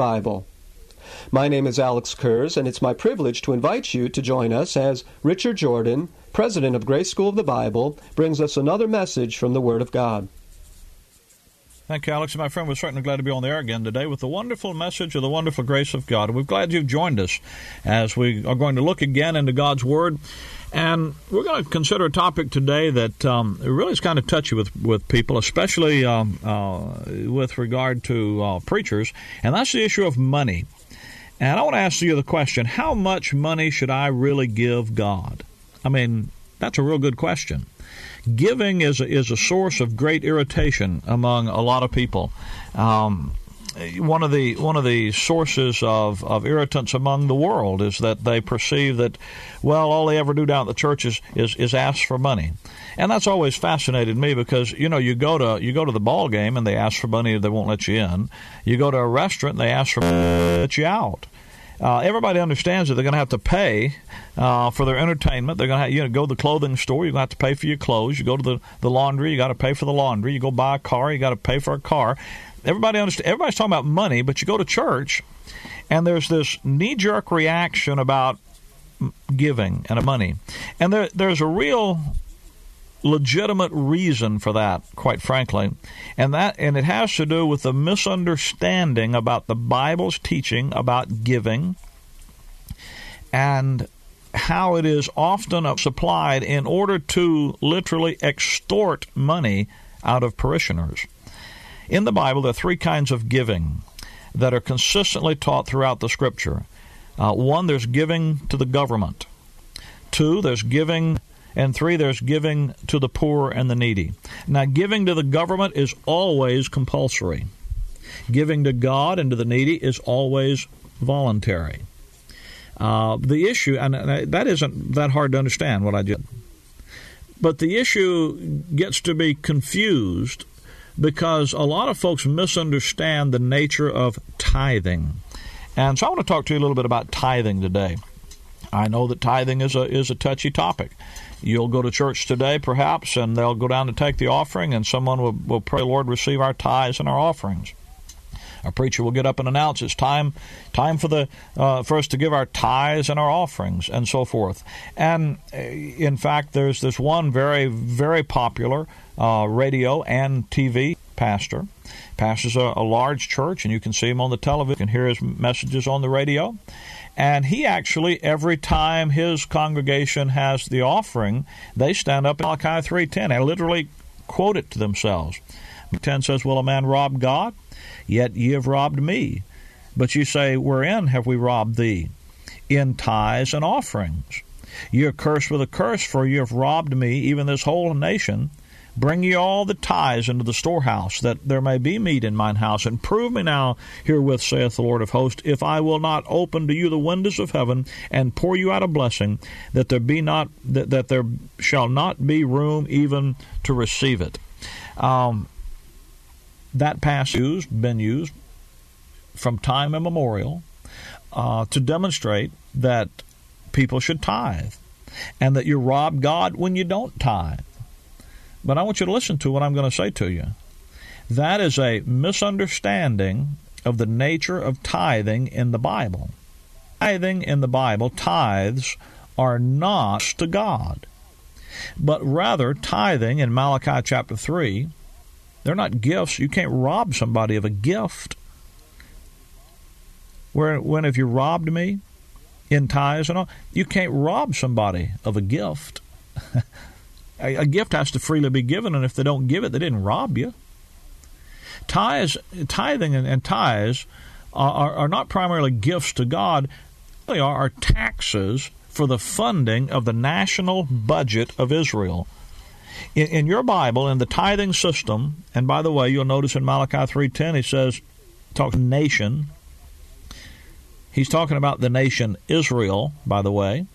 Bible. My name is Alex Kurz, and it's my privilege to invite you to join us as Richard Jordan, president of Grace School of the Bible, brings us another message from the Word of God. Thank you, Alex. My friend, we're certainly glad to be on the air again today with the wonderful message of the wonderful grace of God. We're glad you've joined us as we are going to look again into God's Word. And we're going to consider a topic today that um, really is kind of touchy with, with people, especially um, uh, with regard to uh, preachers, and that's the issue of money. And I want to ask you the question how much money should I really give God? I mean, that's a real good question. Giving is a, is a source of great irritation among a lot of people. Um, one of the one of the sources of, of irritants among the world is that they perceive that well all they ever do down at the church is, is, is ask for money. And that's always fascinated me because you know you go to you go to the ball game and they ask for money they won't let you in. You go to a restaurant and they ask for money let you out. Uh, everybody understands that they're going to have to pay uh, for their entertainment. They're going to you know, go to the clothing store. You're going to have to pay for your clothes. You go to the, the laundry. You got to pay for the laundry. You go buy a car. You got to pay for a car. Everybody understand. Everybody's talking about money, but you go to church, and there's this knee jerk reaction about giving and money, and there, there's a real legitimate reason for that, quite frankly. And that and it has to do with the misunderstanding about the Bible's teaching about giving and how it is often supplied in order to literally extort money out of parishioners. In the Bible, there are three kinds of giving that are consistently taught throughout the Scripture. Uh, one, there's giving to the government. Two, there's giving and three, there's giving to the poor and the needy. Now, giving to the government is always compulsory. Giving to God and to the needy is always voluntary. Uh, the issue, and that isn't that hard to understand what I did, but the issue gets to be confused because a lot of folks misunderstand the nature of tithing. And so I want to talk to you a little bit about tithing today. I know that tithing is a is a touchy topic. You'll go to church today, perhaps, and they'll go down to take the offering, and someone will, will pray, Lord, receive our tithes and our offerings. A preacher will get up and announce it's time, time for the uh, for us to give our tithes and our offerings and so forth. And uh, in fact, there's this one very very popular uh, radio and TV pastor. Pastors a, a large church, and you can see him on the television, you can hear his messages on the radio. And he actually, every time his congregation has the offering, they stand up in Malachi 3.10 and literally quote it to themselves. 10 says, Will a man rob God? Yet ye have robbed me. But you say, Wherein have we robbed thee? In tithes and offerings. Ye are cursed with a curse, for ye have robbed me, even this whole nation. Bring ye all the tithes into the storehouse, that there may be meat in mine house, and prove me now herewith, saith the Lord of hosts, if I will not open to you the windows of heaven, and pour you out a blessing, that there be not that, that there shall not be room even to receive it. Um, that passage been used from time immemorial uh, to demonstrate that people should tithe, and that you rob God when you don't tithe. But I want you to listen to what I'm going to say to you. That is a misunderstanding of the nature of tithing in the Bible. Tithing in the Bible, tithes are not to God, but rather tithing in Malachi chapter 3, they're not gifts. You can't rob somebody of a gift. Where when have you robbed me in tithes and all? You can't rob somebody of a gift. A, a gift has to freely be given, and if they don't give it, they didn't rob you. Tithes, tithing and, and tithes are, are, not primarily gifts to God; they are, are taxes for the funding of the national budget of Israel. In, in, your Bible, in the tithing system, and by the way, you'll notice in Malachi three ten, he says, talks nation. He's talking about the nation Israel, by the way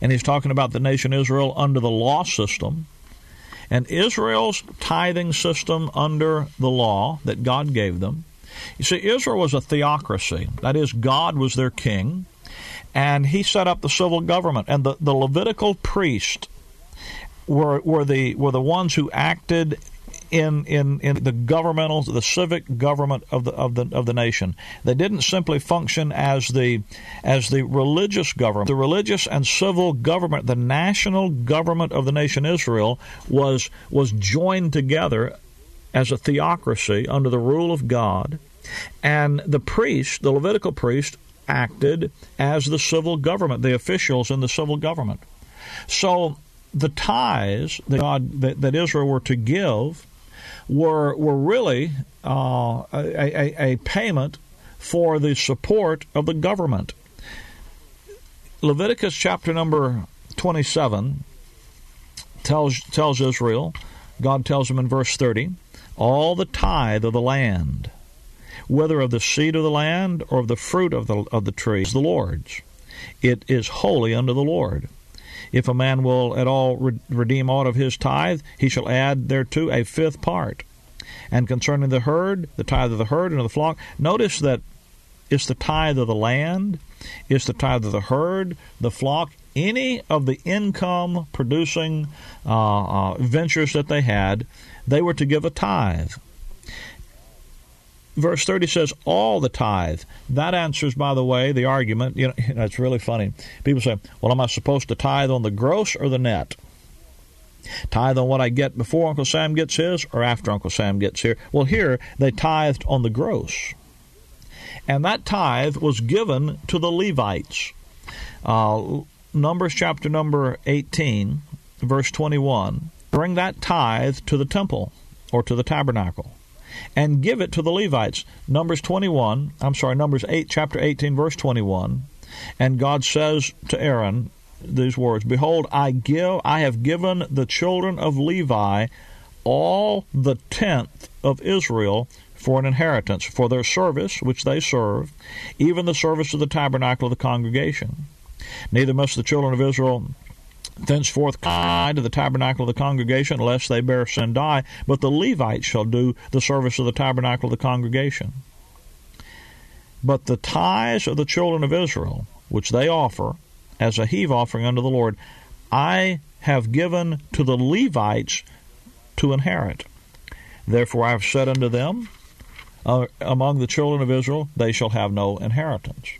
and he's talking about the nation Israel under the law system. And Israel's tithing system under the law that God gave them. You see, Israel was a theocracy. That is, God was their king, and he set up the civil government. And the, the Levitical priests were, were, the, were the ones who acted in, in, in the governmental, the civic government of the of the of the nation. They didn't simply function as the as the religious government. The religious and civil government, the national government of the nation Israel, was was joined together as a theocracy under the rule of God, and the priest, the Levitical priest, acted as the civil government, the officials in the civil government. So the tithes that God that, that Israel were to give were were really uh, a, a, a payment for the support of the government. Leviticus chapter number 27 tells tells Israel, God tells them in verse 30, all the tithe of the land, whether of the seed of the land or of the fruit of the of the tree, is the Lord's. It is holy unto the Lord. If a man will at all re- redeem aught of his tithe, he shall add thereto a fifth part. And concerning the herd, the tithe of the herd and of the flock, notice that it's the tithe of the land, it's the tithe of the herd, the flock, any of the income producing uh, uh, ventures that they had, they were to give a tithe. Verse 30 says, all the tithe. That answers, by the way, the argument. You know, it's really funny. People say, well, am I supposed to tithe on the gross or the net? Tithe on what I get before Uncle Sam gets his or after Uncle Sam gets here? Well, here they tithed on the gross. And that tithe was given to the Levites. Uh, Numbers chapter number 18, verse 21. Bring that tithe to the temple or to the tabernacle and give it to the Levites. Numbers 21, I'm sorry, Numbers 8, chapter 18, verse 21. And God says to Aaron, these words Behold, I give I have given the children of Levi all the tenth of Israel for an inheritance, for their service which they serve, even the service of the tabernacle of the congregation. Neither must the children of Israel thenceforth come to the tabernacle of the congregation, lest they bear sin die, but the Levites shall do the service of the tabernacle of the congregation. But the tithes of the children of Israel, which they offer, as a heave offering unto the Lord, I have given to the Levites to inherit. Therefore I have said unto them, uh, among the children of Israel, they shall have no inheritance.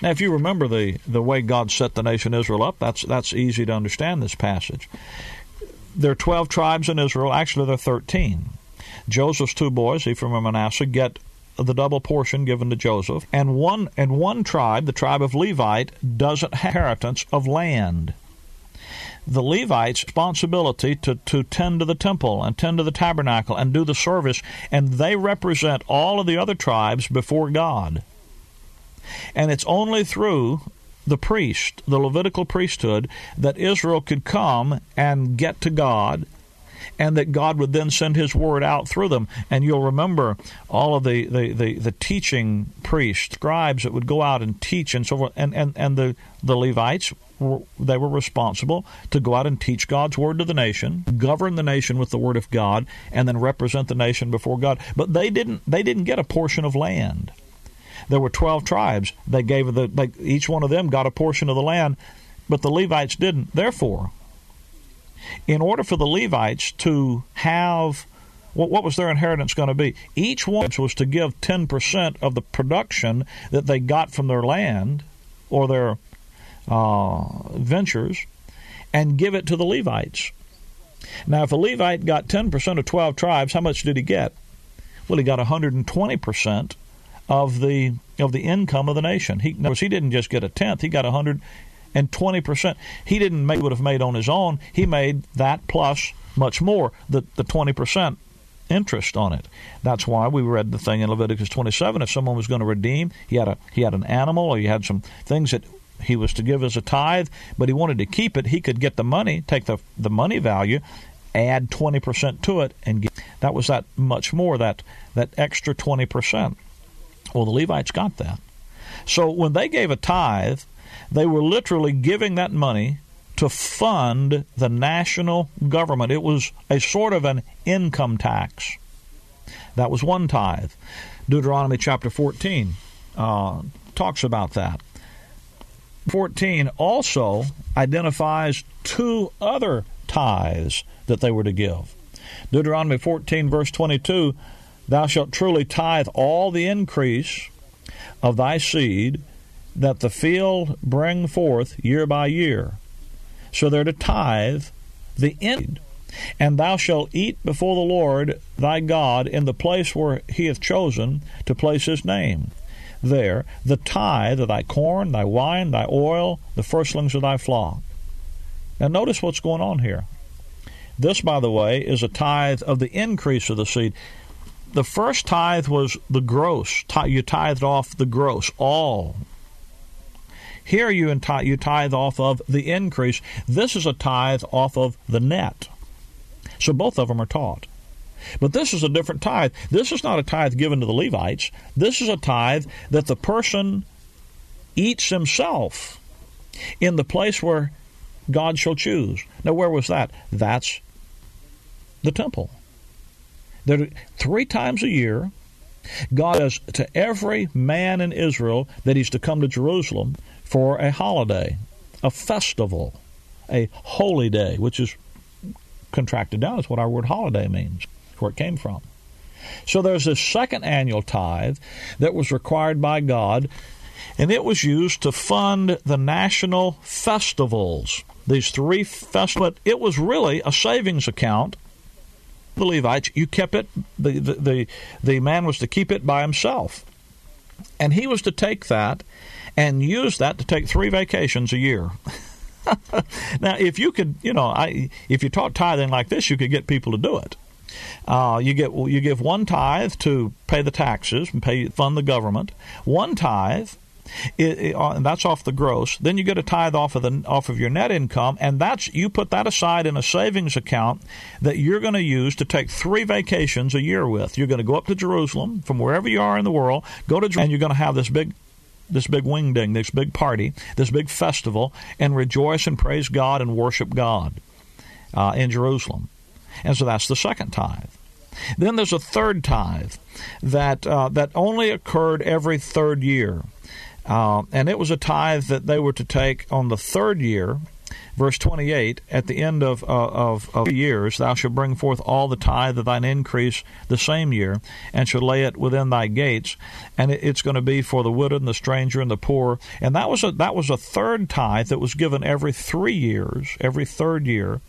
Now, if you remember the, the way God set the nation Israel up, that's that's easy to understand this passage. There are twelve tribes in Israel. Actually, there are thirteen. Joseph's two boys, Ephraim and Manasseh, get the double portion given to Joseph, and one and one tribe, the tribe of Levite, doesn't have inheritance of land. The Levites' responsibility to, to tend to the temple and tend to the tabernacle and do the service, and they represent all of the other tribes before God. And it's only through the priest, the Levitical priesthood, that Israel could come and get to God and that God would then send His word out through them. And you'll remember all of the, the, the, the teaching priests, scribes that would go out and teach and so forth. And, and, and the, the Levites, they were responsible to go out and teach God's word to the nation, govern the nation with the word of God, and then represent the nation before God. But they didn't, they didn't get a portion of land. There were 12 tribes. They gave the, they, each one of them got a portion of the land, but the Levites didn't. Therefore, in order for the Levites to have what, what was their inheritance going to be? Each one was to give 10% of the production that they got from their land or their uh, ventures and give it to the Levites. Now, if a Levite got 10% of 12 tribes, how much did he get? Well, he got 120% of the of the income of the nation. He, of course, he didn't just get a tenth; he got 100 and 20%. He didn't make would have made on his own. He made that plus much more, the, the 20% interest on it. That's why we read the thing in Leviticus 27. If someone was going to redeem, he had a he had an animal or he had some things that he was to give as a tithe, but he wanted to keep it. He could get the money, take the the money value, add 20% to it, and get, that was that much more that that extra 20%. Well, the Levites got that. So when they gave a tithe, they were literally giving that money to fund the national government. It was a sort of an income tax. That was one tithe. Deuteronomy chapter 14 uh, talks about that. 14 also identifies two other tithes that they were to give. Deuteronomy 14, verse 22 Thou shalt truly tithe all the increase of thy seed that the field bring forth year by year. So they're to tithe the end. And thou shalt eat before the Lord thy God in the place where he hath chosen to place his name. There, the tithe of thy corn, thy wine, thy oil, the firstlings of thy flock. Now, notice what's going on here. This, by the way, is a tithe of the increase of the seed. The first tithe was the gross. You tithed off the gross, all. Here you, you tithe off of the increase. This is a tithe off of the net. So both of them are taught. But this is a different tithe. This is not a tithe given to the Levites. This is a tithe that the person eats himself in the place where God shall choose. Now, where was that? That's the temple. There, three times a year, God says to every man in Israel that he's to come to Jerusalem for a holiday, a festival, a holy day, which is contracted down is what our word holiday means, where it came from. So there's this second annual tithe that was required by God, and it was used to fund the national festivals. These three festivals, it was really a savings account. The Levites, you kept it, the, the, the, the man was to keep it by himself. And he was to take that and use that to take three vacations a year. now, if you could, you know, I, if you taught tithing like this, you could get people to do it. Uh, you get you give one tithe to pay the taxes and pay fund the government. One tithe, it, it, uh, and that's off the gross. Then you get a tithe off of the off of your net income, and that's you put that aside in a savings account that you're going to use to take three vacations a year with. You're going to go up to Jerusalem from wherever you are in the world, go to and you're going to have this big this big wing ding, this big party, this big festival, and rejoice and praise God and worship God uh, in Jerusalem. And so that's the second tithe. Then there's a third tithe that uh, that only occurred every third year, uh, and it was a tithe that they were to take on the third year verse 28 at the end of, uh, of, of years thou shalt bring forth all the tithe of thine increase the same year and shall lay it within thy gates and it, it's going to be for the widow and the stranger and the poor. And that was a that was a third tithe that was given every three years every third year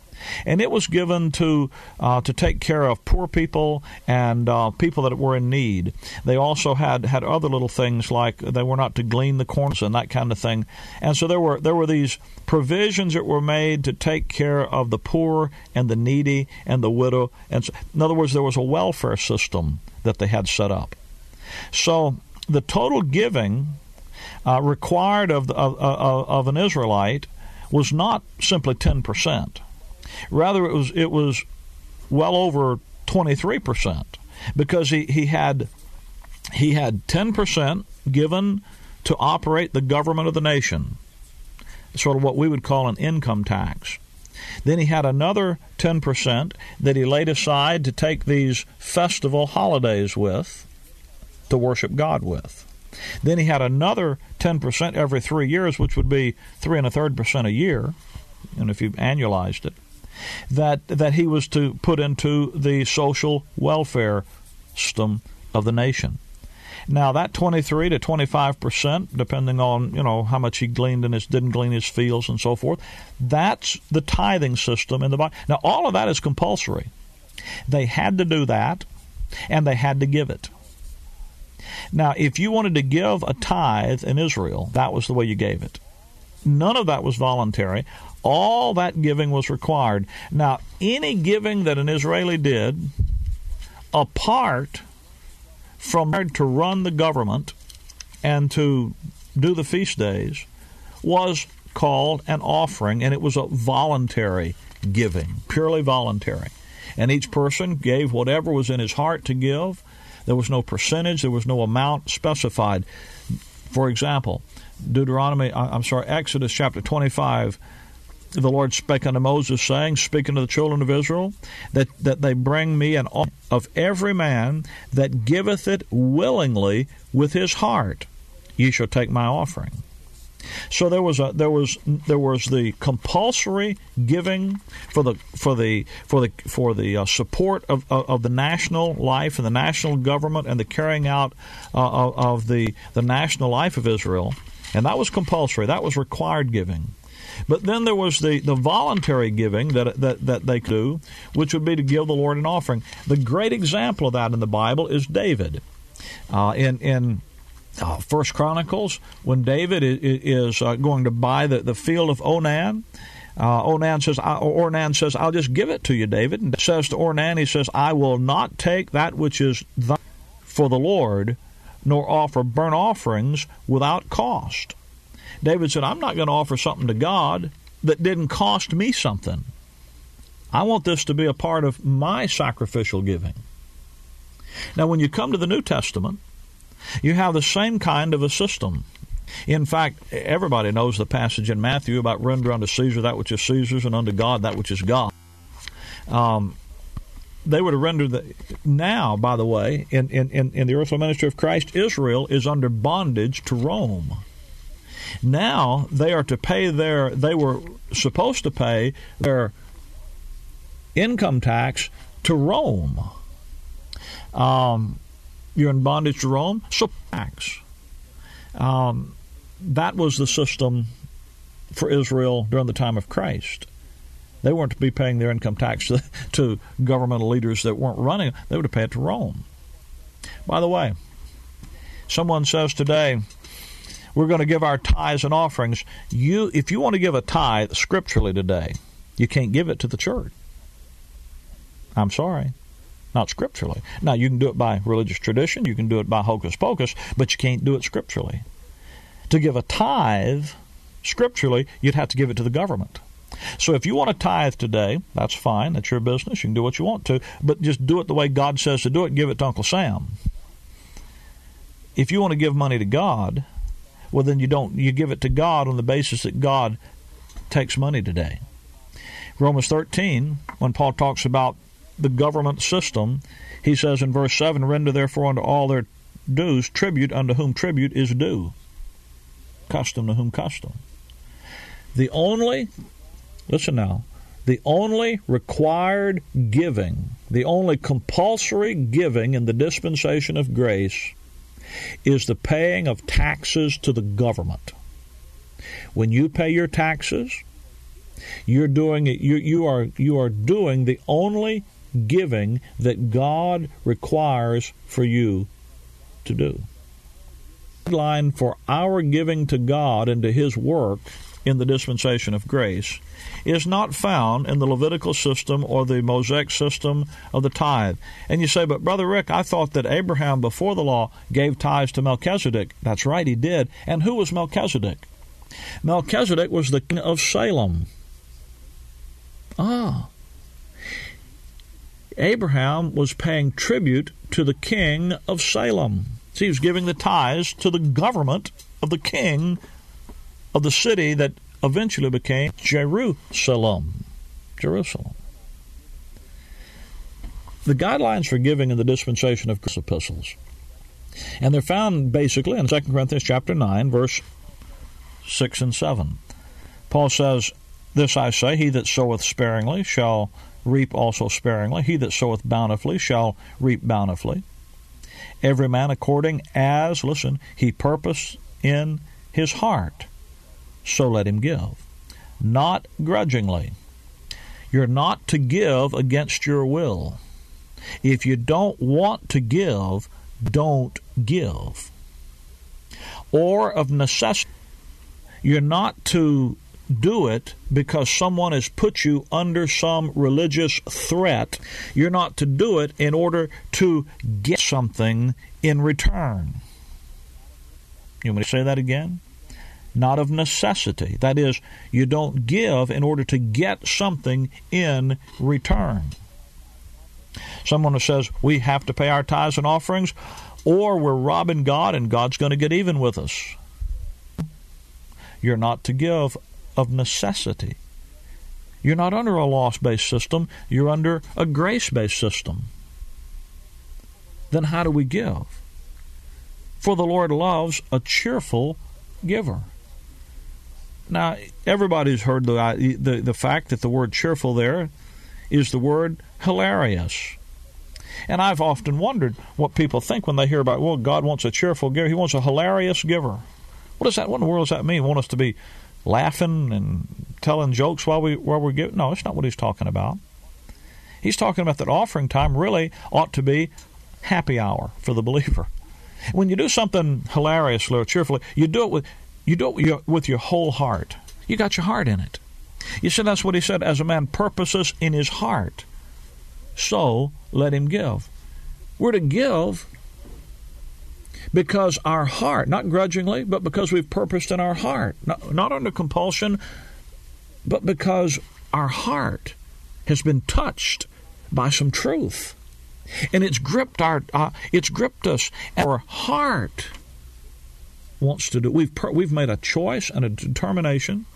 and it was given to uh, to take care of poor people and uh, people that were in need. They also had had other little things like they were not to glean the corns and that kind of thing. And so there were there were these provisions that were made to take care of the poor and the needy and the widow. And so, in other words, there was a welfare system that they had set up. So the total giving uh, required of, the, of, of, of an Israelite was not simply ten percent. Rather, it was it was well over twenty three percent because he, he had he had ten percent given to operate the government of the nation, sort of what we would call an income tax. Then he had another 10% that he laid aside to take these festival holidays with, to worship God with. Then he had another 10% every three years, which would be three and a third percent a year, and if you annualized it that that he was to put into the social welfare system of the nation. Now that 23 to 25 percent, depending on you know how much he gleaned in his didn't glean his fields and so forth, that's the tithing system in the Bible. Now all of that is compulsory. They had to do that, and they had to give it. Now, if you wanted to give a tithe in Israel, that was the way you gave it. None of that was voluntary. All that giving was required. Now, any giving that an Israeli did, apart from to run the government and to do the feast days, was called an offering, and it was a voluntary giving, purely voluntary. And each person gave whatever was in his heart to give. There was no percentage, there was no amount specified. For example, Deuteronomy, I'm sorry, Exodus chapter 25, the Lord spake unto Moses, saying, speaking to the children of Israel, that, that they bring me an offering of every man that giveth it willingly with his heart. Ye shall take my offering. So there was a there was there was the compulsory giving for the for the for the for the uh, support of, of, of the national life and the national government and the carrying out uh, of, of the the national life of Israel, and that was compulsory. That was required giving. But then there was the, the voluntary giving that, that, that they could do, which would be to give the Lord an offering. The great example of that in the Bible is David. Uh, in in uh, First Chronicles, when David is, is uh, going to buy the, the field of Onan, uh, Onan says, Ornan says, I'll just give it to you, David. And says to Ornan, he says, I will not take that which is for the Lord, nor offer burnt offerings without cost. David said, I'm not going to offer something to God that didn't cost me something. I want this to be a part of my sacrificial giving. Now, when you come to the New Testament, you have the same kind of a system. In fact, everybody knows the passage in Matthew about render unto Caesar that which is Caesar's and unto God that which is God. Um, they would have rendered the now, by the way, in, in, in the earthly ministry of Christ, Israel is under bondage to Rome. Now they are to pay their they were supposed to pay their income tax to Rome. Um, you're in bondage to Rome, so tax. Um, that was the system for Israel during the time of Christ. They weren't to be paying their income tax to, to governmental leaders that weren't running. They would have paid it to Rome. By the way, someone says today, we're going to give our tithes and offerings. You, if you want to give a tithe scripturally today, you can't give it to the church. I'm sorry not scripturally. Now, you can do it by religious tradition, you can do it by hocus pocus, but you can't do it scripturally. To give a tithe scripturally, you'd have to give it to the government. So if you want to tithe today, that's fine. That's your business. You can do what you want to, but just do it the way God says to do it. Give it to Uncle Sam. If you want to give money to God, well then you don't. You give it to God on the basis that God takes money today. Romans 13, when Paul talks about the government system, he says in verse 7 Render therefore unto all their dues tribute unto whom tribute is due, custom to whom custom. The only, listen now, the only required giving, the only compulsory giving in the dispensation of grace is the paying of taxes to the government. When you pay your taxes, you're doing it you, you are you are doing the only giving that God requires for you to do. Line for our giving to God and to His work in the dispensation of grace is not found in the Levitical system or the Mosaic system of the tithe. And you say, but Brother Rick, I thought that Abraham before the law gave tithes to Melchizedek. That's right, he did. And who was Melchizedek? Melchizedek was the king of Salem. Ah, Abraham was paying tribute to the king of Salem. He was giving the tithes to the government of the king of the city that eventually became Jerusalem. Jerusalem. The guidelines for giving in the dispensation of Christ's epistles. And they're found basically in 2 Corinthians chapter 9, verse 6 and 7. Paul says, This I say, he that soweth sparingly shall reap also sparingly. He that soweth bountifully shall reap bountifully. Every man according as, listen, he purposed in his heart, so let him give. Not grudgingly. You're not to give against your will. If you don't want to give, don't give. Or of necessity, you're not to do it because someone has put you under some religious threat. You're not to do it in order to get something in return. You want me to say that again? Not of necessity. That is, you don't give in order to get something in return. Someone who says we have to pay our tithes and offerings, or we're robbing God and God's going to get even with us. You're not to give of necessity. You're not under a loss based system, you're under a grace based system. Then how do we give? For the Lord loves a cheerful giver. Now, everybody's heard the, uh, the, the fact that the word cheerful there is the word hilarious. And I've often wondered what people think when they hear about, well, God wants a cheerful giver. He wants a hilarious giver. What does that? What in the world does that mean? Want us to be laughing and telling jokes while we while we're giving? No, it's not what he's talking about. He's talking about that offering time really ought to be happy hour for the believer. When you do something hilariously or cheerfully, you do it with you do it with your, whole heart. You got your heart in it. You see, that's what he said. As a man purposes in his heart, so let him give. We're to give because our heart, not grudgingly, but because we've purposed in our heart, not, not under compulsion, but because our heart has been touched by some truth, and it's gripped our, uh, it's gripped us. Our heart wants to do. We've we've made a choice and a determination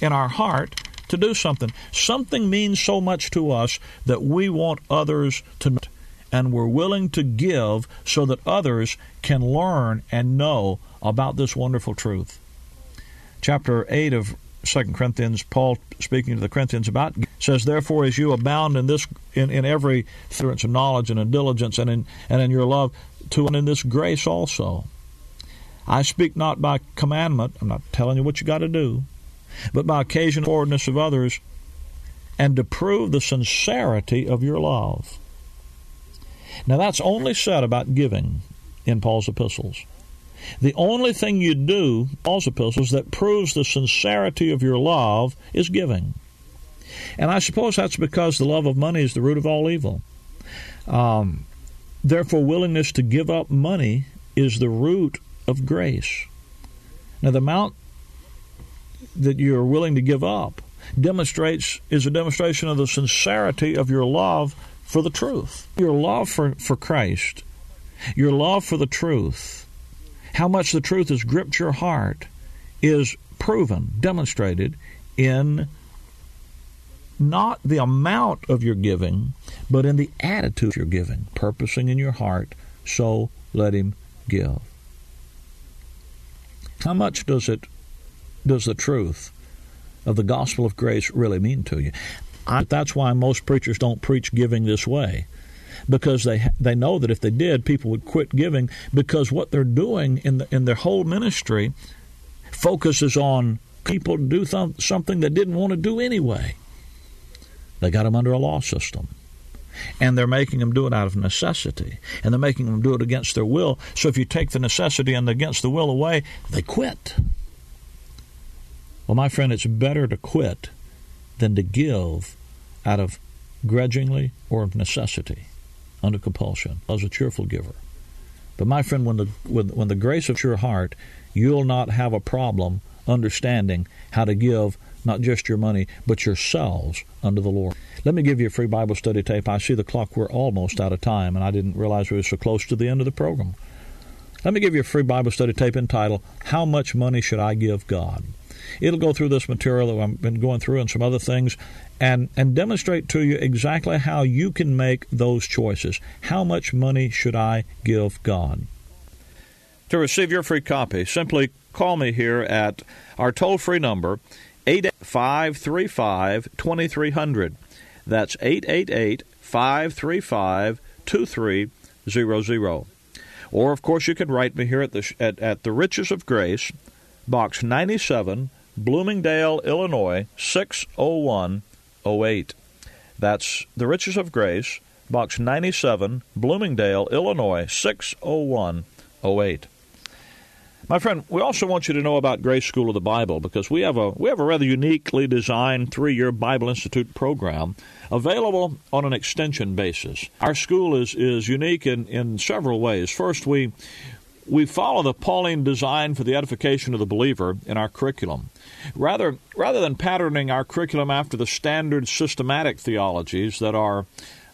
in our heart to do something. Something means so much to us that we want others to know and we're willing to give so that others can learn and know about this wonderful truth. Chapter 8 of 2 Corinthians, Paul speaking to the Corinthians about says, Therefore, as you abound in this in, in every assurance of knowledge and in diligence and in and in your love, to and in this grace also. I speak not by commandment, I'm not telling you what you got to do, but by occasion forwardness of others, and to prove the sincerity of your love. Now, that's only said about giving in Paul's epistles. The only thing you do, Paul's epistles, that proves the sincerity of your love is giving. And I suppose that's because the love of money is the root of all evil. Um, therefore, willingness to give up money is the root of grace. Now, the amount that you're willing to give up demonstrates is a demonstration of the sincerity of your love for the truth. Your love for, for Christ, your love for the truth, how much the truth has gripped your heart is proven, demonstrated in not the amount of your giving, but in the attitude you're giving, purposing in your heart, so let him give. How much does it does the truth of the gospel of grace really mean to you? I, that's why most preachers don't preach giving this way because they they know that if they did, people would quit giving because what they're doing in the, in their whole ministry focuses on people do th- something they didn't want to do anyway. They got them under a law system. And they're making them do it out of necessity. And they're making them do it against their will. So if you take the necessity and the against the will away, they quit. Well, my friend, it's better to quit than to give out of grudgingly or of necessity, under compulsion, as a cheerful giver. But my friend, when the when, when the grace of your heart, you'll not have a problem understanding how to give not just your money, but yourselves unto the Lord. Let me give you a free Bible study tape. I see the clock, we're almost out of time, and I didn't realize we were so close to the end of the program. Let me give you a free Bible study tape entitled, How Much Money Should I Give God? It'll go through this material that I've been going through and some other things and, and demonstrate to you exactly how you can make those choices. How much money should I give God? To receive your free copy, simply call me here at our toll free number, 8535 2300. That's 888 535 2300. Or, of course, you can write me here at the, at, at the Riches of Grace, Box 97, Bloomingdale, Illinois 60108. That's the Riches of Grace, Box 97, Bloomingdale, Illinois 60108. My friend, we also want you to know about Grace School of the Bible because we have a we have a rather uniquely designed three-year Bible Institute program available on an extension basis. Our school is is unique in, in several ways. First, we we follow the Pauline design for the edification of the believer in our curriculum. Rather, rather than patterning our curriculum after the standard systematic theologies that are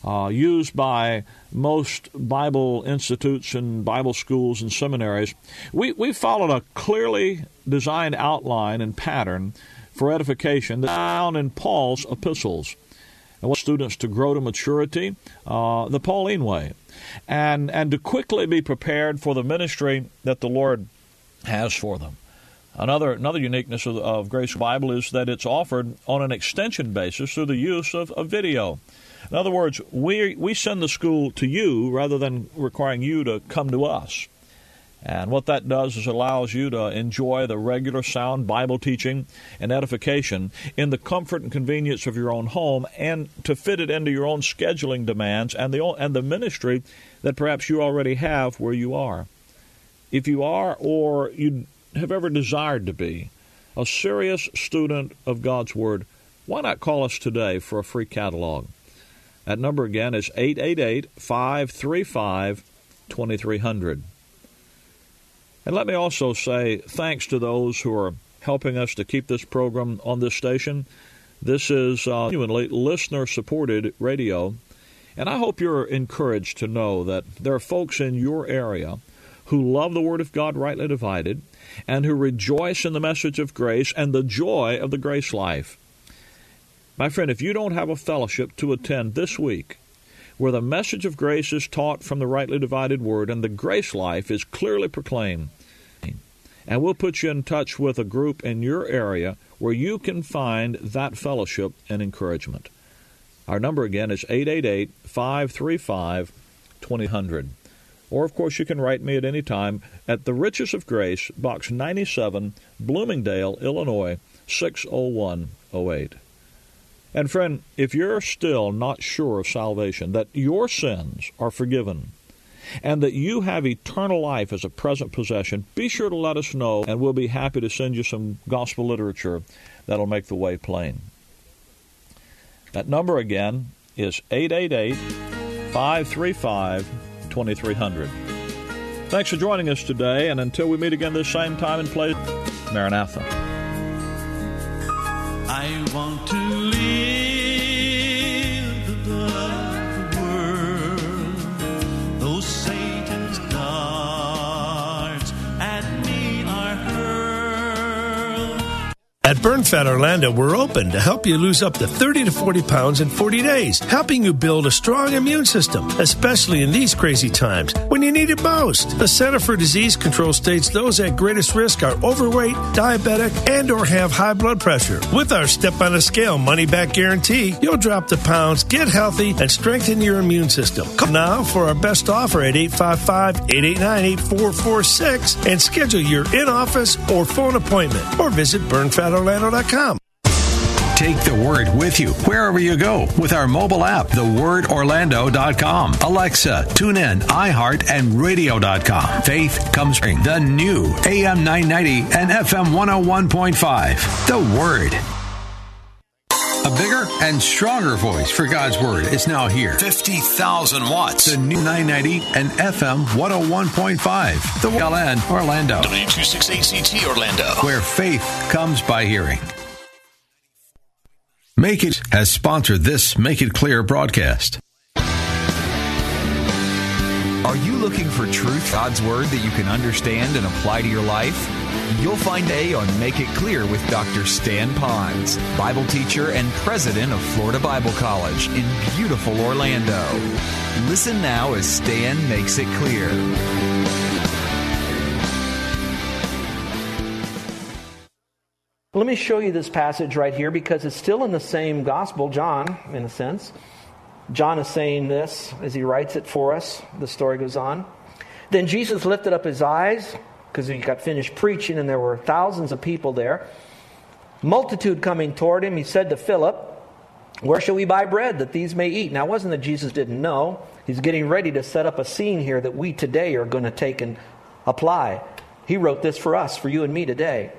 uh, used by most Bible institutes and Bible schools and seminaries, we, we followed a clearly designed outline and pattern for edification that's found in Paul's epistles. And want students to grow to maturity uh, the Pauline way and, and to quickly be prepared for the ministry that the Lord has for them. Another, another uniqueness of, of Grace Bible is that it's offered on an extension basis through the use of, of video. In other words, we, we send the school to you rather than requiring you to come to us. And what that does is allows you to enjoy the regular sound Bible teaching and edification in the comfort and convenience of your own home and to fit it into your own scheduling demands and the, and the ministry that perhaps you already have where you are. If you are or you have ever desired to be a serious student of God's Word, why not call us today for a free catalog? That number again is 888 535 2300. And let me also say thanks to those who are helping us to keep this program on this station. This is uh, genuinely listener supported radio. And I hope you're encouraged to know that there are folks in your area who love the Word of God rightly divided and who rejoice in the message of grace and the joy of the grace life. My friend, if you don't have a fellowship to attend this week where the message of grace is taught from the rightly divided word and the grace life is clearly proclaimed, and we'll put you in touch with a group in your area where you can find that fellowship and encouragement. Our number again is 888 535 2000. Or, of course, you can write me at any time at The Riches of Grace, Box 97, Bloomingdale, Illinois, 60108. And, friend, if you're still not sure of salvation, that your sins are forgiven, and that you have eternal life as a present possession, be sure to let us know, and we'll be happy to send you some gospel literature that'll make the way plain. That number again is 888 535 2300. Thanks for joining us today, and until we meet again this same time and place, Maranatha. I want to At BurnFat Orlando, we're open to help you lose up to 30 to 40 pounds in 40 days, helping you build a strong immune system, especially in these crazy times when you need it most. The Center for Disease Control states those at greatest risk are overweight, diabetic, and or have high blood pressure. With our step on a scale money back guarantee, you'll drop the pounds, get healthy, and strengthen your immune system. Come now for our best offer at 855-889-8446 and schedule your in-office or phone appointment or visit burnfatorlando.com. Take the word with you wherever you go with our mobile app, thewordorlando.com. Alexa, tune in, iHeart, and radio.com. Faith comes spring. The new AM 990 and FM 101.5. The Word. A bigger and stronger voice for God's Word is now here. 50,000 watts. The new 990 and FM 101.5. The LN Orlando. W268CT Orlando. Where faith comes by hearing. Make It has sponsored this Make It Clear broadcast. Are you looking for truth, God's Word that you can understand and apply to your life? You'll find A on Make It Clear with Dr. Stan Ponz, Bible teacher and president of Florida Bible College in beautiful Orlando. Listen now as Stan makes it clear. Let me show you this passage right here because it's still in the same gospel, John, in a sense. John is saying this as he writes it for us. The story goes on. Then Jesus lifted up his eyes because he got finished preaching and there were thousands of people there. Multitude coming toward him. He said to Philip, Where shall we buy bread that these may eat? Now, it wasn't that Jesus didn't know. He's getting ready to set up a scene here that we today are going to take and apply. He wrote this for us, for you and me today.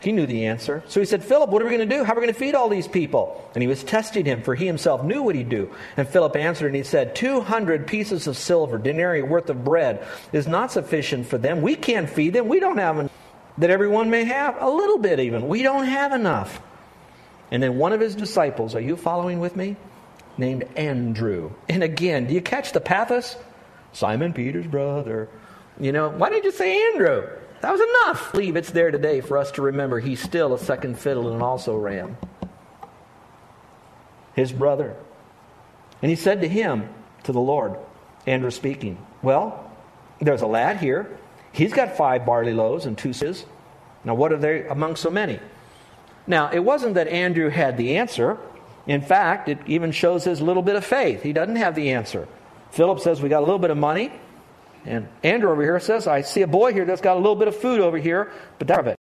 He knew the answer. So he said, Philip, what are we going to do? How are we going to feed all these people? And he was testing him, for he himself knew what he'd do. And Philip answered and he said, 200 pieces of silver, denarii worth of bread, is not sufficient for them. We can't feed them. We don't have enough. That everyone may have a little bit, even. We don't have enough. And then one of his disciples, are you following with me? Named Andrew. And again, do you catch the pathos? Simon Peter's brother. You know, why did you say Andrew? That was enough. Leave it's there today for us to remember he's still a second fiddle and also ram. His brother. And he said to him, to the Lord, Andrew speaking, Well, there's a lad here. He's got five barley loaves and two fishes. Now, what are they among so many? Now, it wasn't that Andrew had the answer. In fact, it even shows his little bit of faith. He doesn't have the answer. Philip says, We got a little bit of money. And Andrew over here says, I see a boy here that's got a little bit of food over here, but that's of it.